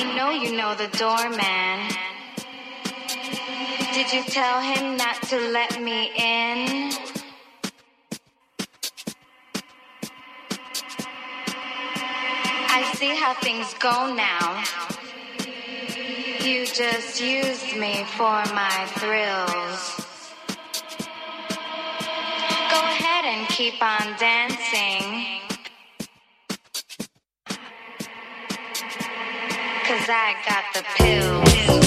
I know you know the doorman. Did you tell him not to let me in? I see how things go now. You just used me for my thrills. Go ahead and keep on dancing. Cause I got the pills.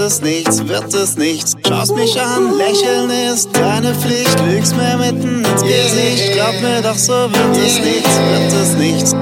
es nichts, wird es nichts. Schaust mich an, lächeln ist deine Pflicht. Lügst mir mitten ins Gesicht, glaub mir doch so wird es nichts, wird es nichts.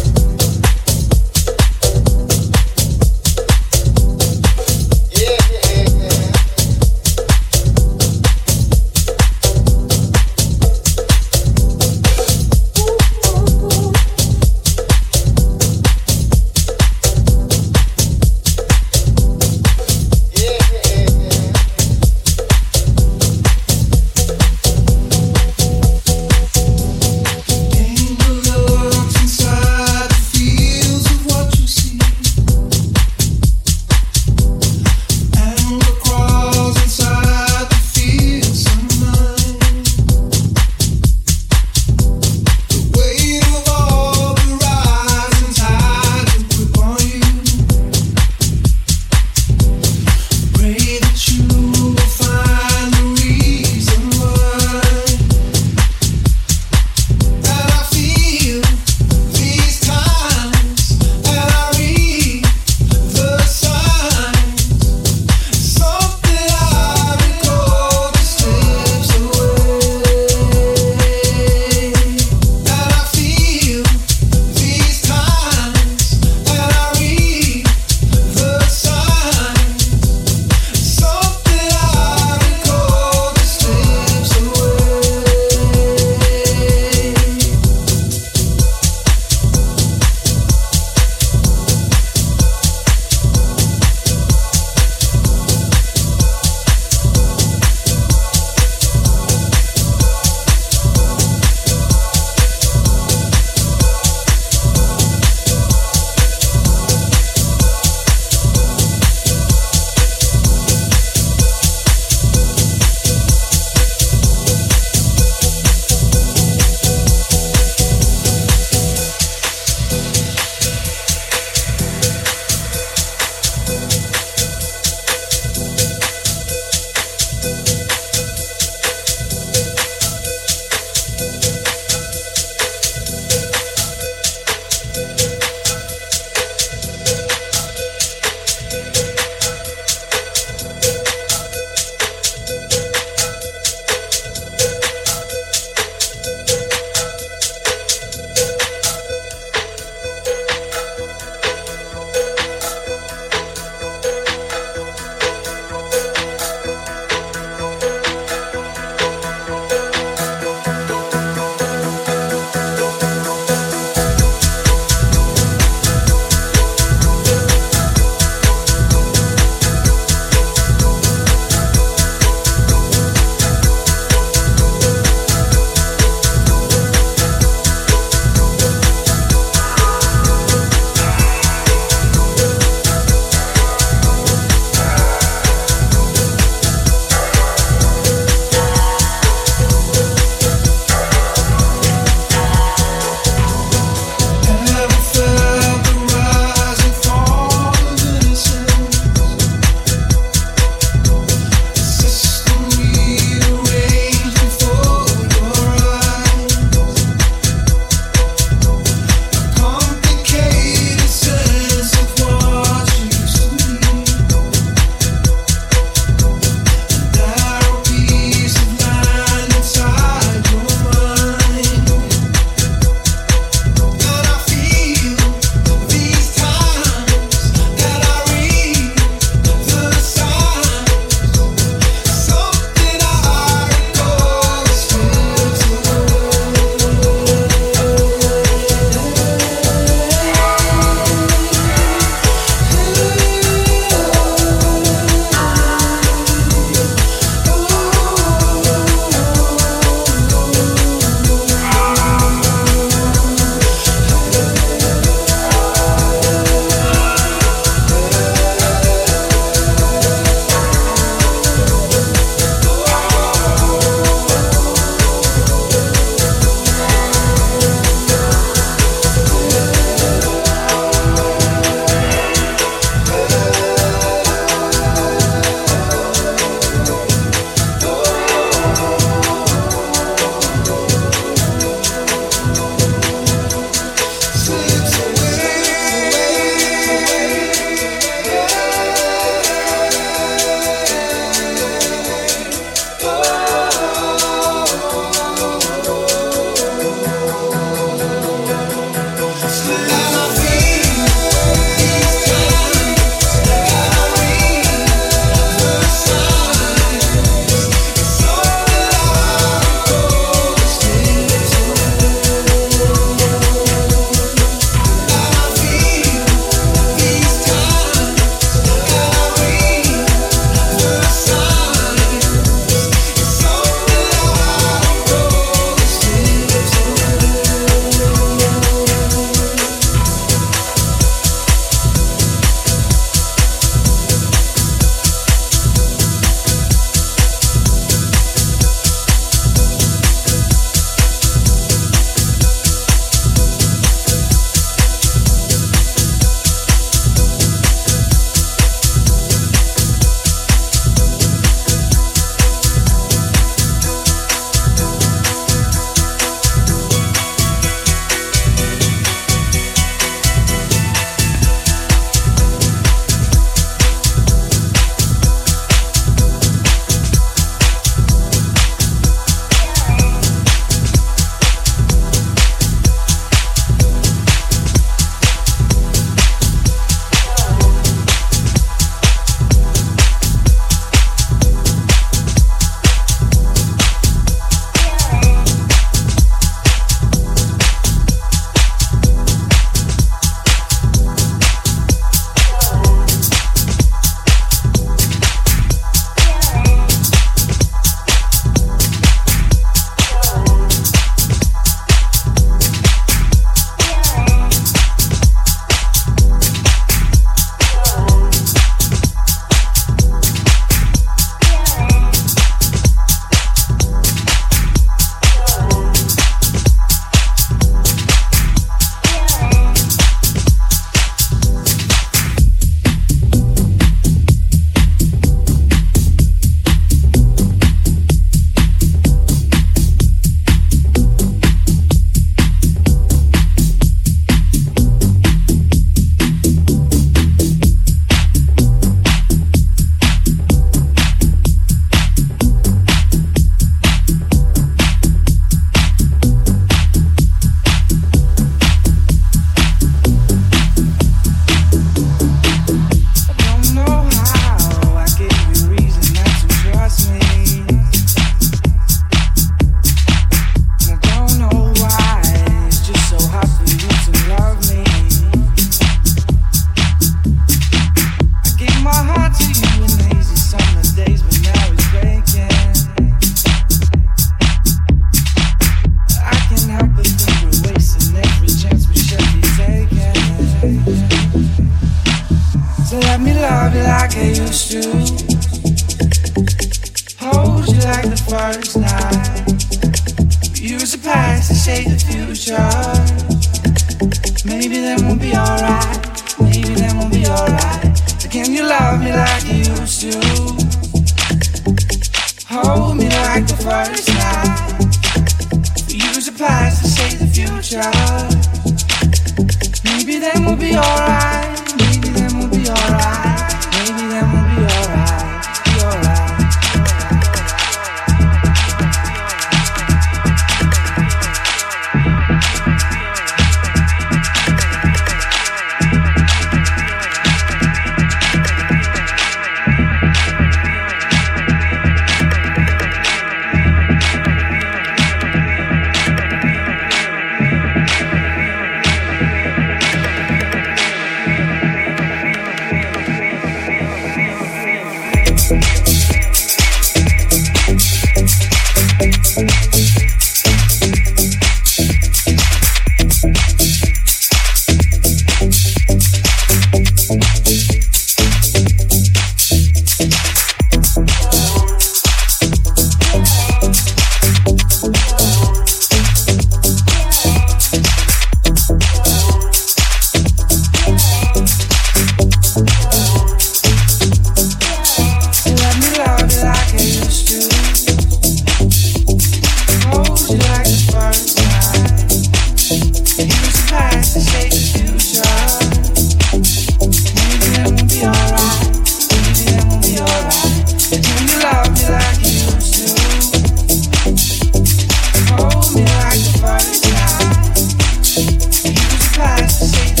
music class.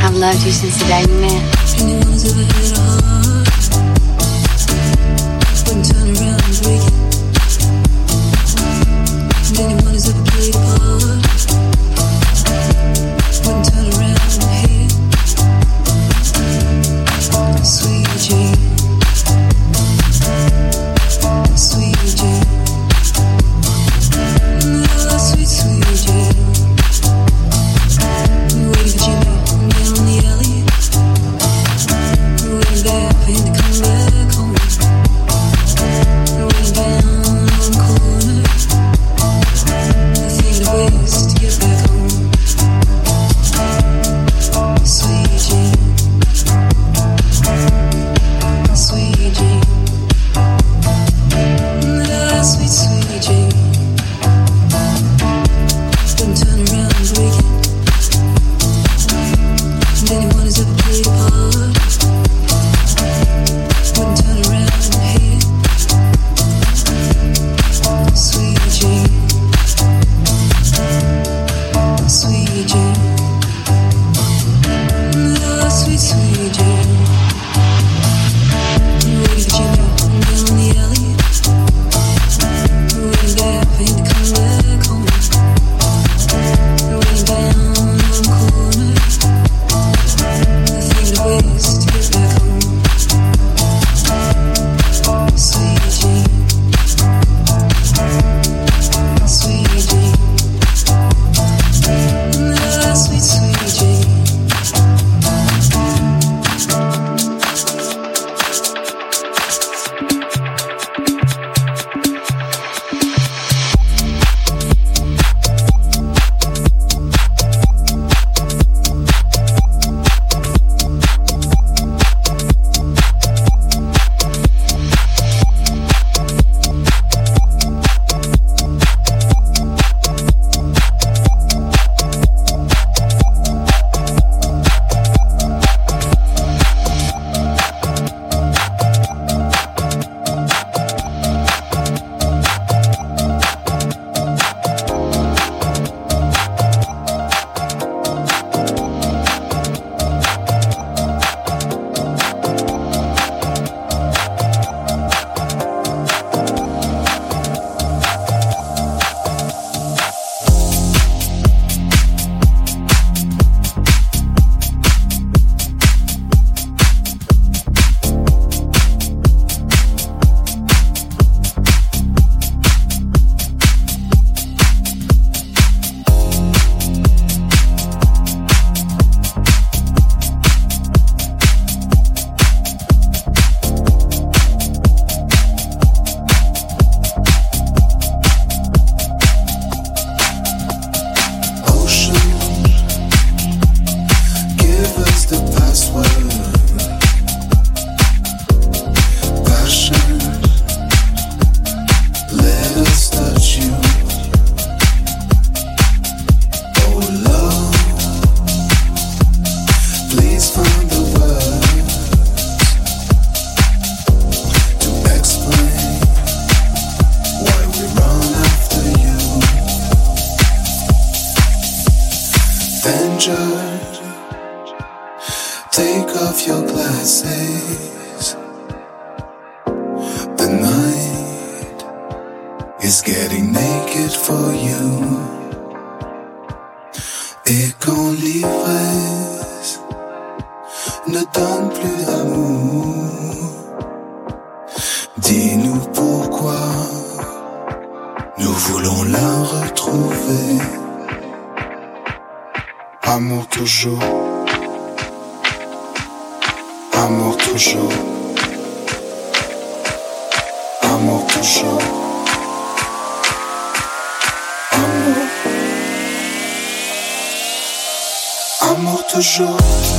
I've loved you since the day we met. Turn around and break it. Anyone who's ever played toujours.